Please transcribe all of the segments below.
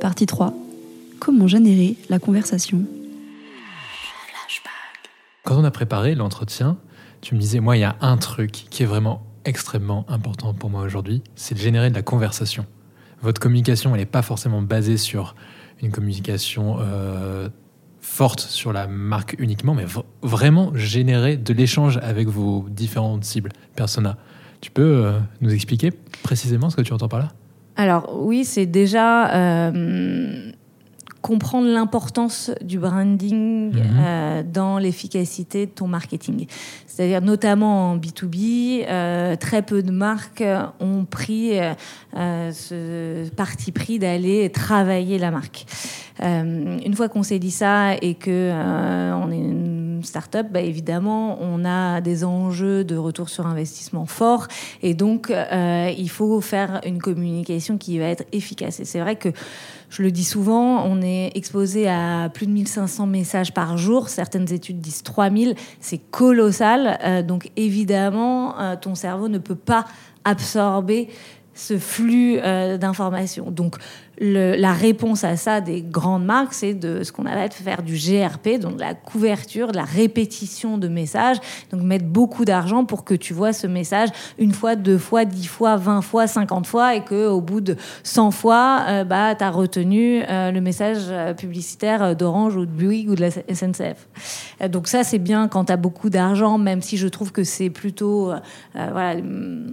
Partie 3. Comment générer la conversation? Quand on a préparé l'entretien, tu me disais, moi, il y a un truc qui est vraiment extrêmement important pour moi aujourd'hui, c'est de générer de la conversation. Votre communication, elle n'est pas forcément basée sur une communication euh, forte sur la marque uniquement, mais vraiment générer de l'échange avec vos différentes cibles, persona. Tu peux euh, nous expliquer précisément ce que tu entends par là? Alors oui, c'est déjà euh, comprendre l'importance du branding mhm. euh, dans l'efficacité de ton marketing. C'est-à-dire notamment en B2B, euh, très peu de marques ont pris ce parti pris d'aller travailler la marque. une fois qu'on s'est dit ça et que on est une start-up, bah, évidemment, on a des enjeux de retour sur investissement forts et donc il faut faire une communication qui va être efficace. Et c'est vrai que je le dis souvent, on est exposé à plus de 1500 messages par jour. Certaines études disent 3000. C'est colossal. Euh, donc évidemment, euh, ton cerveau ne peut pas absorber ce flux euh, d'informations. Donc la réponse à ça des grandes marques, c'est de ce qu'on appelle faire du GRP, donc de la couverture, de la répétition de messages, donc mettre beaucoup d'argent pour que tu vois ce message une fois, deux fois, dix fois, vingt fois, cinquante fois, et que au bout de cent fois, euh, bah, retenu euh, le message euh, publicitaire d'Orange ou de Bouygues ou de la SNCF. donc ça, c'est bien quand tu as beaucoup d'argent, même si je trouve que c'est plutôt, voilà,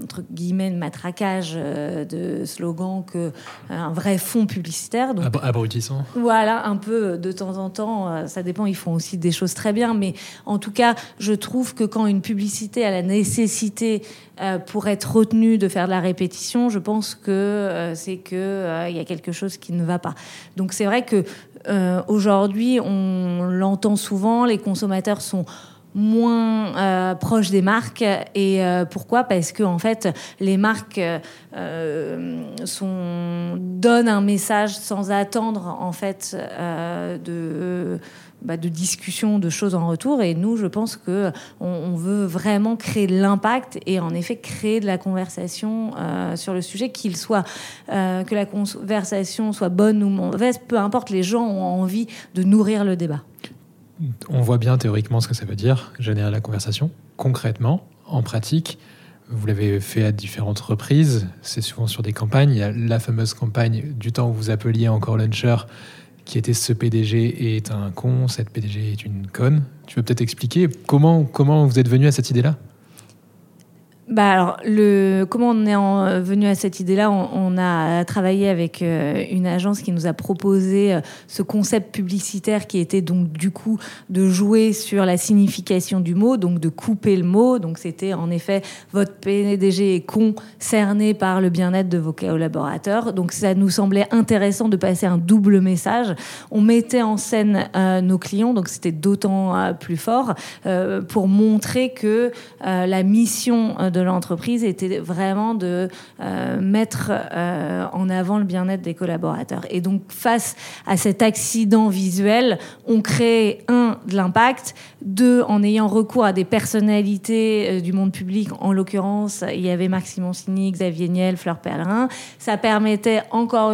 entre guillemets, le matraquage de slogan que un vrai fond publicitaire. Donc, Abrutissant. Voilà, un peu de temps en temps. Euh, ça dépend, ils font aussi des choses très bien. Mais en tout cas, je trouve que quand une publicité a la nécessité euh, pour être retenue de faire de la répétition, je pense que euh, c'est qu'il il y a quelque chose qui ne va pas. Donc c'est vrai que aujourd'hui, on l'entend souvent, les consommateurs sont moins euh, proche des marques. Et euh, pourquoi? Parce que en fait, les marques euh, donnent un message sans attendre en fait de bah, de discussion, de choses en retour. Et nous, je pense que on, veut vraiment créer de l'impact et en effet créer de la conversation sur le sujet, qu'il soit que la conversation soit bonne ou mauvaise, peu importe. Les gens ont envie de nourrir le débat on voit bien théoriquement ce que ça veut dire, générer la conversation. Concrètement, en pratique, vous l'avez fait à différentes reprises, c'est souvent sur des campagnes. Il y a la fameuse campagne du temps où vous appeliez encore Launcher, qui était ce PDG est un con, cette PDG est une conne. Tu veux peut-être expliquer comment, comment vous êtes venu à cette idée-là? Bah alors, le, comment on est en, venu à cette idée-là? On, a travaillé avec euh, une agence qui nous a proposé euh, ce concept publicitaire qui était donc du coup de jouer sur la signification du mot, donc de couper le mot. Donc c'était en effet votre PDG est concerné par le bien-être de vos collaborateurs. Donc ça nous semblait intéressant de passer un double message. On mettait en scène euh, nos clients, donc c'était d'autant plus fort pour montrer que la mission de l'entreprise était vraiment de euh, mettre euh, en avant le bien-être des collaborateurs. Et donc, face à cet accident visuel, on crée, un, de l'impact, deux, en ayant recours à des personnalités euh, du monde public, en l'occurrence, il y avait Marc Simoncini, Xavier Niel, Fleur Pellerin. Ça permettait encore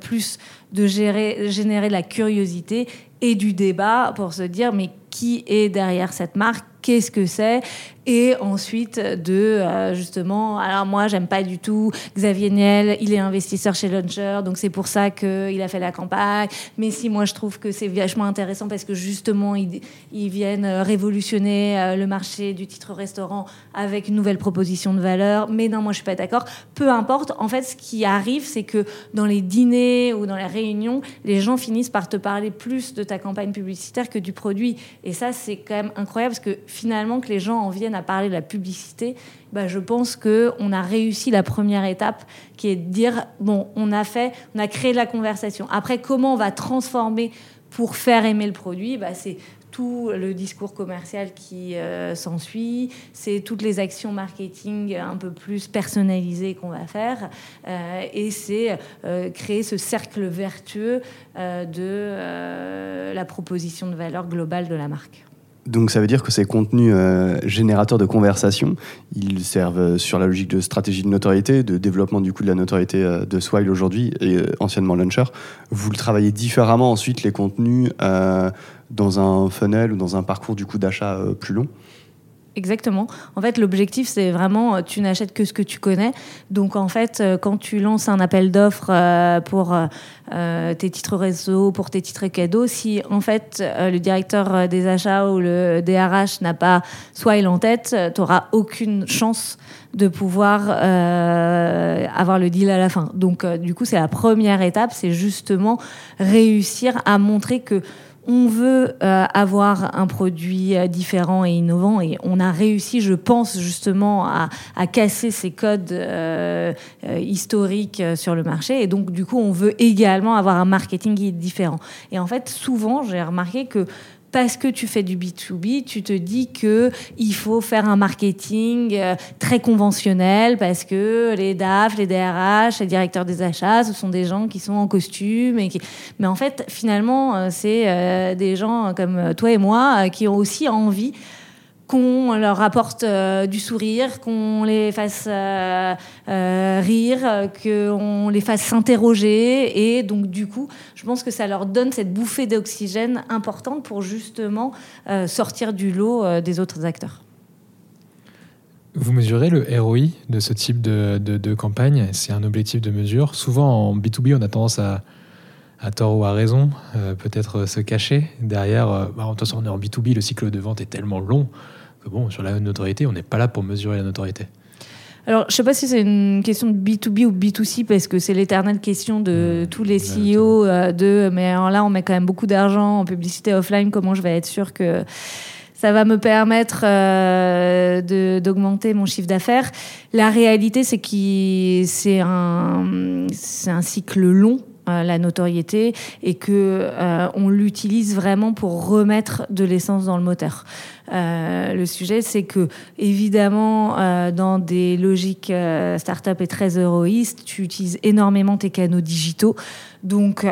plus de gérer, générer de la curiosité et du débat pour se dire mais qui est derrière cette marque? Qu'est-ce que c'est. Et ensuite de euh, justement alors moi j'aime pas du tout Xavier Niel il est investisseur chez Launcher donc c'est pour ça qu'il a fait la campagne. Mais si moi je trouve que c'est vachement intéressant parce que justement ils, viennent euh, révolutionner euh, le marché du titre restaurant avec une nouvelle proposition de valeur. Mais non moi je suis pas d'accord. Peu importe. En fait ce qui arrive c'est que dans les dîners ou dans les réunions les gens finissent par te parler plus de ta campagne publicitaire que du produit. Et ça c'est quand même incroyable parce que finalement que les gens en viennent à parler de la publicité, bah, je pense que on a réussi la première étape, qui est de dire bon, on a fait, on a créé de la conversation. Après, comment on va transformer pour faire aimer le produit? Bah, C'est tout le discours commercial qui euh, s'ensuit, c'est toutes les actions marketing un peu plus personnalisées qu'on va faire, euh, et c'est euh, créer ce cercle vertueux de la proposition de valeur globale de la marque. Donc ça veut dire que ces contenus euh, générateurs de conversation, ils servent euh, sur la logique de stratégie de notoriété, de développement du coup de la notoriété euh, de Swile aujourd'hui et anciennement Launcher. Vous le travaillez différemment ensuite les contenus dans un funnel ou dans un parcours du coup d'achat plus long Exactement. En fait, l'objectif, c'est vraiment, euh, tu n'achètes que ce que tu connais. Donc, en fait, euh, quand tu lances un appel d'offres euh, pour tes titres réseau, pour tes titres cadeaux, si en fait le directeur des achats ou le DRH n'a pas soit il en tête, tu n'auras aucune chance de pouvoir avoir le deal à la fin. Donc, du coup, c'est la première étape, c'est justement réussir à montrer que on veut euh, avoir un produit euh, différent et innovant et on a réussi, je pense, justement à, casser ces codes euh, historiques sur le marché. Et donc, du coup, on veut également avoir un marketing qui est différent. Et en fait, souvent, j'ai remarqué que parce que tu fais du B2B, tu te dis que il faut faire un marketing euh, très conventionnel parce que les DAF, les DRH, les directeurs des achats, ce sont des gens qui sont en costume et qui... mais en fait finalement euh, c'est euh, des gens comme toi et moi qui ont aussi envie qu'on leur apporte euh, du sourire, qu'on les fasse euh, euh, rire, qu'on les fasse s'interroger. Et donc, du coup, je pense que ça leur donne cette bouffée d'oxygène importante pour justement sortir du lot des autres acteurs. Vous mesurez le ROI de ce type de, campagne? C'est un objectif de mesure. Souvent, en B2B, on a tendance à, à tort ou à raison, peut-être se cacher derrière. Bah, de toute façon, on est en B2B, le cycle de vente est tellement long bon, sur la notoriété, on n'est pas là pour mesurer la notoriété. Alors, je ne sais pas si c'est une question de B2B ou B2C, parce que c'est l'éternelle question de mmh. tous les CEO euh, de, mais alors là, on met quand même beaucoup d'argent en publicité offline, comment je vais être sûr que ça va me permettre euh, d'augmenter mon chiffre d'affaires? La réalité, c'est que c'est un, un cycle long euh, la notoriété et que euh, on l'utilise vraiment pour remettre de l'essence dans le moteur. Euh, le sujet, c'est que évidemment, dans des logiques start-up et très héroïstes, tu utilises énormément tes canaux digitaux. Donc,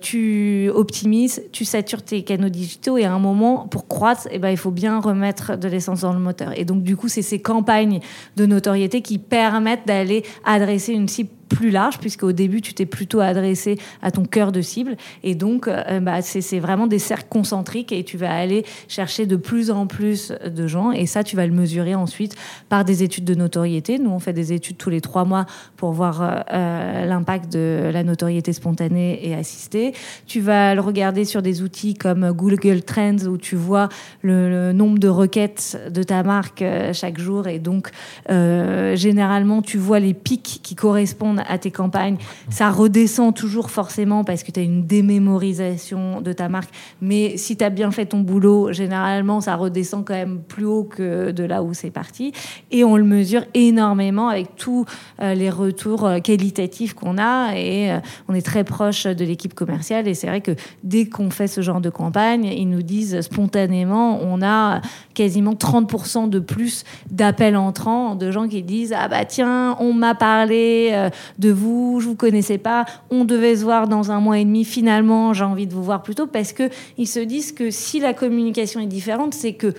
tu optimises, tu satures tes canaux digitaux et à un moment, pour croître, eh ben, il faut bien remettre de l'essence dans le moteur. Et donc, du coup, c'est ces campagnes de notoriété qui permettent d'aller adresser une cible plus large, puisque au début, tu t'es plutôt adressé à ton cœur de cible. Et donc, euh, bah, c'est vraiment des cercles concentriques et tu vas aller chercher de plus en plus de gens. Et ça, tu vas le mesurer ensuite par des études de notoriété. Nous, on fait des études tous les trois mois pour voir euh, euh, l'impact de la notoriété spontanée et assistée. Tu vas le regarder sur des outils comme Google Trends où tu vois le, nombre de requêtes de ta marque chaque jour. Et donc, généralement, tu vois les pics qui correspondent à tes campagnes. Ça redescend toujours forcément parce que tu as une démémorisation de ta marque. Mais si tu as bien fait ton boulot, généralement, ça redescend quand même plus haut que de là où c'est parti. Et on le mesure énormément avec tous euh, les retours euh, qualitatifs qu'on a. Et euh, on est très proche de l'équipe commerciale. Et c'est vrai que dès qu'on fait ce genre de campagne, ils nous disent spontanément, on a quasiment 30% de plus d'appels entrants de gens qui disent Ah bah tiens, on m'a parlé de vous, je vous connaissais pas, on devait se voir dans un mois et demi, finalement j'ai envie de vous voir plus tôt, parce qu'ils se disent que si la communication est différente, c'est que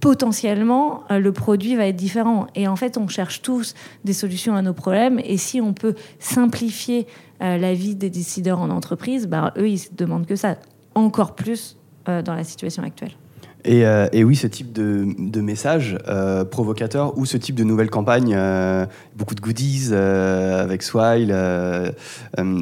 potentiellement euh, le produit va être différent. Et en fait, on cherche tous des solutions à nos problèmes, et si on peut simplifier euh, la vie des décideurs en entreprise, bah, eux, ils se demandent que ça, encore plus euh, dans la situation actuelle. Euh, et, oui, ce type de, message euh, provocateur ou ce type de nouvelle campagne, euh, beaucoup de goodies avec Swile,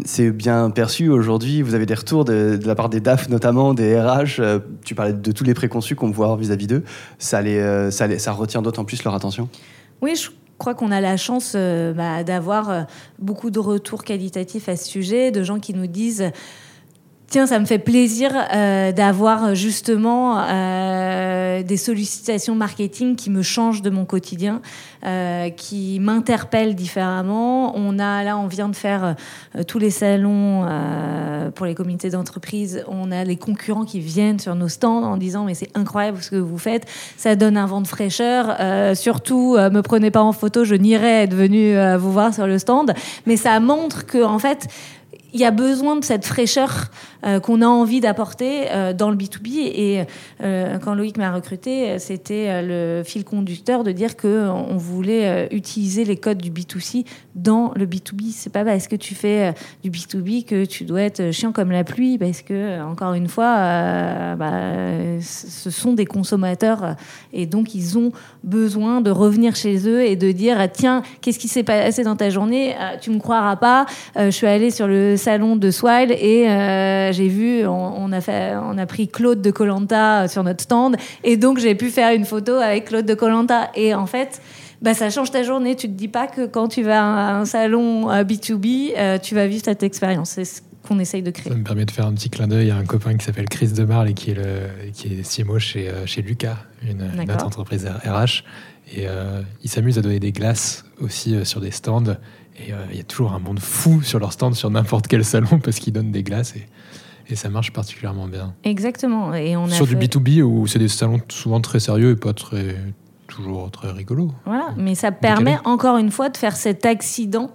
c'est bien perçu aujourd'hui. Vous avez des retours de, la part des DAF, notamment des RH. tu parlais de tous les préconçus qu'on avoir vis-à-vis d'eux. Ça, les, ça, ça retient d'autant plus leur attention Oui, je crois qu'on a la chance bah, d'avoir beaucoup de retours qualitatifs à ce sujet, de gens qui nous disent Tiens, ça me fait plaisir euh, d'avoir justement euh, des sollicitations marketing qui me changent de mon quotidien, euh, qui m'interpellent différemment. On a là, on vient de faire euh, tous les salons euh, pour les comités d'entreprise. On a les concurrents qui viennent sur nos stands en disant mais c'est incroyable ce que vous faites, ça donne un vent de fraîcheur. Euh, surtout, me prenez pas en photo, je n'irai être venu vous voir sur le stand. Mais ça montre que en fait il y a besoin de cette fraîcheur euh, qu'on a envie d'apporter euh, dans le B2B. Et euh, quand Loïc m'a recruté, c'était le fil conducteur de dire qu'on voulait utiliser les codes du B2C dans le B2B. C'est pas parce que tu fais du B2B que tu dois être chiant comme la pluie, parce que, encore une fois, bah, ce sont des consommateurs et donc ils ont besoin de revenir chez eux et de dire tiens, qu'est-ce qui s'est passé dans ta journée? Tu me croiras pas, je suis allée sur le salon de Swile et euh, j'ai vu, on, a fait, on a pris Claude de Colanta sur notre stand et donc j'ai pu faire une photo avec Claude de Colanta. Et en fait, bah, ça change ta journée. Tu te dis pas que quand tu vas à un salon B2B, euh, tu vas vivre cette expérience. C'est ce qu'on essaye de créer. Ça me permet de faire un petit clin d'œil à un copain qui s'appelle Chris Demarle et qui est, le, qui est CMO chez, euh, chez Lucas, une, autre entreprise RH. Et il s'amuse à donner des glaces aussi sur des stands. Et euh, il y a toujours un monde fou sur leur stand, sur n'importe quel salon, parce qu'ils donnent des glaces et, et, ça marche particulièrement bien. Exactement. Et on sur du B2B, où c'est des salons souvent très sérieux et pas très, toujours très rigolos. Voilà, mais ça permet encore une fois de faire cet accident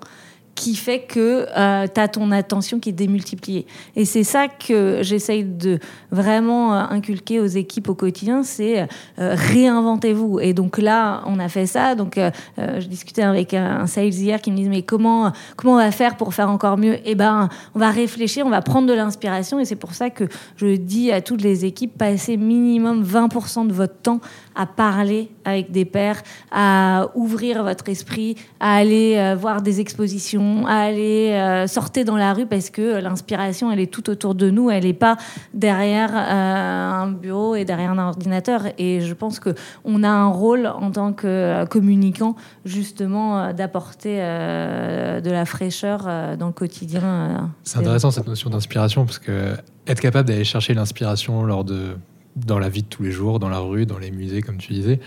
qui fait que euh, tu as ton attention qui est démultipliée. Et c'est ça que j'essaye de vraiment euh, inculquer aux équipes au quotidien, c'est euh, réinventez-vous. Et donc là, on a fait ça. Donc je discutais avec un sales hier qui me disait mais comment comment on va faire pour faire encore mieux? Eh ben, on va réfléchir, on va prendre de l'inspiration. Et c'est pour ça que je dis à toutes les équipes passez minimum 20% de votre temps à parler avec des pairs, à ouvrir votre esprit, à aller voir des expositions à aller euh, sortir dans la rue parce que l'inspiration, elle est tout autour de nous, elle n'est pas derrière euh, un bureau et derrière un ordinateur. Et je pense qu'on a un rôle en tant que euh, communicant, justement, d'apporter de la fraîcheur dans le quotidien. C'est intéressant cette notion d'inspiration parce que être capable d'aller chercher l'inspiration lors de dans la vie de tous les jours, dans la rue, dans les musées, comme tu disais,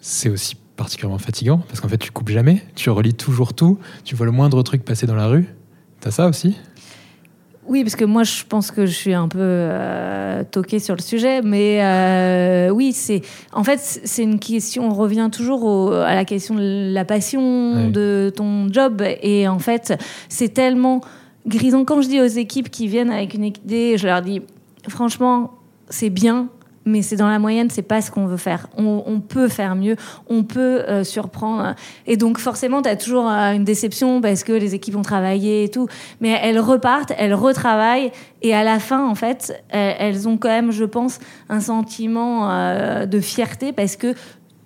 c'est aussi particulièrement fatigant parce qu'en fait, tu coupes jamais, tu relis toujours tout, tu vois le moindre truc passer dans la rue. T'as ça aussi? Oui, parce que moi, je pense que je suis un peu euh, toquée sur le sujet, mais euh, oui, c'est en fait c'est une question. On revient toujours à la question de la passion de ton job, et en fait, c'est tellement grisant. Quand je dis aux équipes qui viennent avec une idée, je leur dis franchement, c'est bien, mais c'est dans la moyenne, c'est pas ce qu'on veut faire. On, peut faire mieux, on peut euh, surprendre. Et donc forcément, tu as toujours euh, une déception parce que les équipes ont travaillé et tout. Mais elles repartent, elles retravaillent et à la fin, en fait, elles, ont quand même, je pense, un sentiment euh, de fierté parce que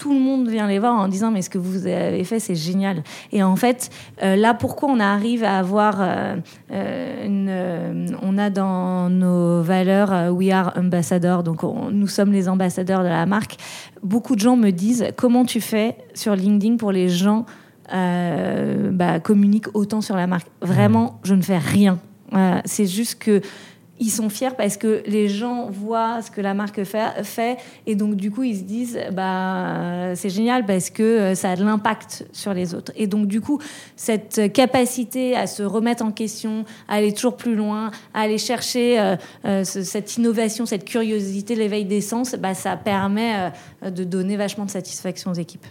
tout le monde vient les voir en disant mais ce que vous avez fait c'est génial. Et en fait euh, là pourquoi on arrive à avoir euh, euh, on a dans nos valeurs we are ambassadors donc nous sommes les ambassadeurs de la marque. Beaucoup de gens me disent comment tu fais sur LinkedIn pour les gens bah, communiquent autant sur la marque? Vraiment je ne fais rien. C'est juste que ils sont fiers parce que les gens voient ce que la marque fait, et donc du coup ils se disent bah c'est génial parce que euh, ça a de l'impact sur les autres. Et donc du coup cette capacité à se remettre en question à aller toujours plus loin à aller chercher euh, euh, cette innovation cette curiosité l'éveil des sens bah, ça permet de donner vachement de satisfaction aux équipes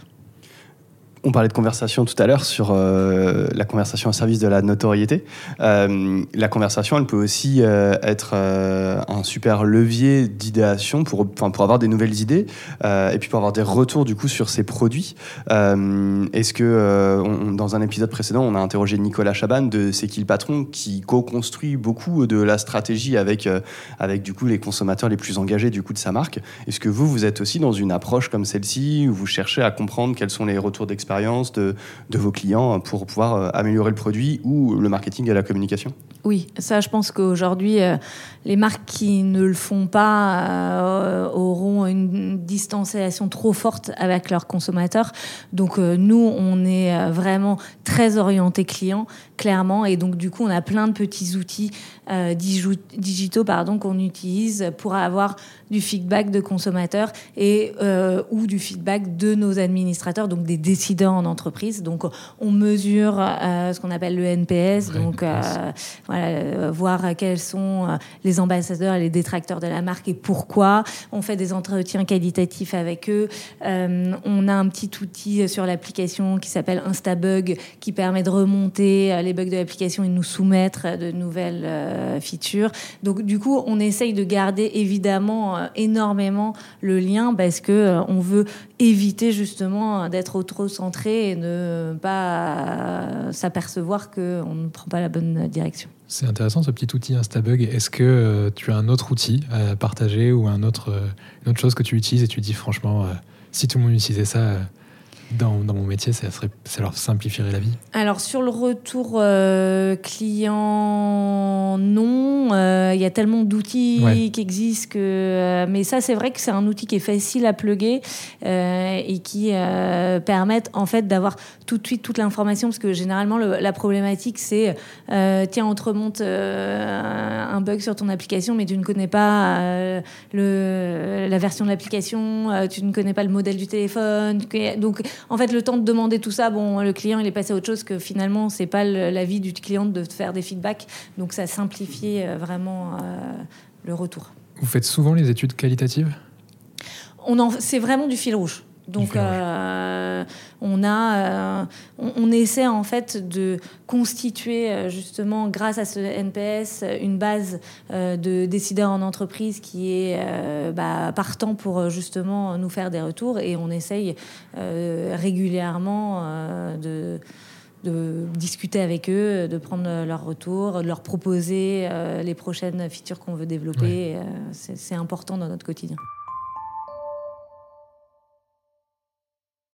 on parlait de conversation tout à l'heure sur euh, la conversation au service de la notoriété. Euh, la conversation, elle peut aussi euh, être un super levier d'idéation pour, pour avoir des nouvelles idées et puis pour avoir des retours du coup sur ses produits. Est-ce que dans un épisode précédent, on a interrogé Nicolas Chaban de C'est qui le patron qui co-construit beaucoup de la stratégie avec, avec du coup les consommateurs les plus engagés du coup de sa marque. Est-ce que vous, vous êtes aussi dans une approche comme celle-ci où vous cherchez à comprendre quels sont les retours d'expérience de, de, vos clients pour pouvoir euh, améliorer le produit ou le marketing et la communication? Oui, ça, je pense qu'aujourd'hui, euh, les marques qui ne le font pas euh, auront une distanciation trop forte avec leurs consommateurs. Donc, nous, on est vraiment très orienté client, clairement, et donc, du coup, on a plein de petits outils digitaux pardon, qu'on utilise pour avoir du feedback de consommateurs et euh, ou du feedback de nos administrateurs, donc des décideurs en entreprise. Donc on mesure euh, ce qu'on appelle le NPS, donc euh, voilà, voir quels sont les ambassadeurs et les détracteurs de la marque et pourquoi. On fait des entretiens qualitatifs avec eux. on a un petit outil sur l'application qui s'appelle Instabug qui permet de remonter les les bugs de l'application et nous soumettre de nouvelles features. Donc du coup, on essaye de garder évidemment énormément le lien parce que on veut éviter justement d'être trop centré et ne pas s'apercevoir qu'on ne prend pas la bonne direction. C'est intéressant ce petit outil Instabug. Est-ce que euh, tu as un autre outil à partager ou un autre, euh, une autre chose que tu utilises et tu dis franchement, euh, si tout le monde utilisait ça, dans, mon métier, ça, serait, ça leur simplifierait la vie Alors sur le retour euh, client, non. Euh, il y a tellement d'outils qui existent que... Euh, mais ça, c'est vrai que c'est un outil qui est facile à plugger et qui permettent en fait d'avoir tout de suite toute l'information parce que généralement la problématique c'est tiens on te remonte un bug sur ton application mais tu ne connais pas le, la version de l'application, tu ne connais pas le modèle du téléphone. Donc en fait, le temps de demander tout ça, bon, le client, il est passé à autre chose que finalement, c'est pas l'avis du client de faire des feedbacks. Donc, ça simplifie euh, vraiment euh, le retour. Vous faites souvent les études qualitatives? C'est vraiment du fil rouge. Donc, euh, on a, euh, on, essaie en fait de constituer euh, justement, grâce à ce NPS, une base de décideurs en entreprise qui est bah, partant pour justement nous faire des retours et on essaye régulièrement de de discuter avec eux, de prendre leur retour, de leur proposer les prochaines features qu'on veut développer. C'est important dans notre quotidien.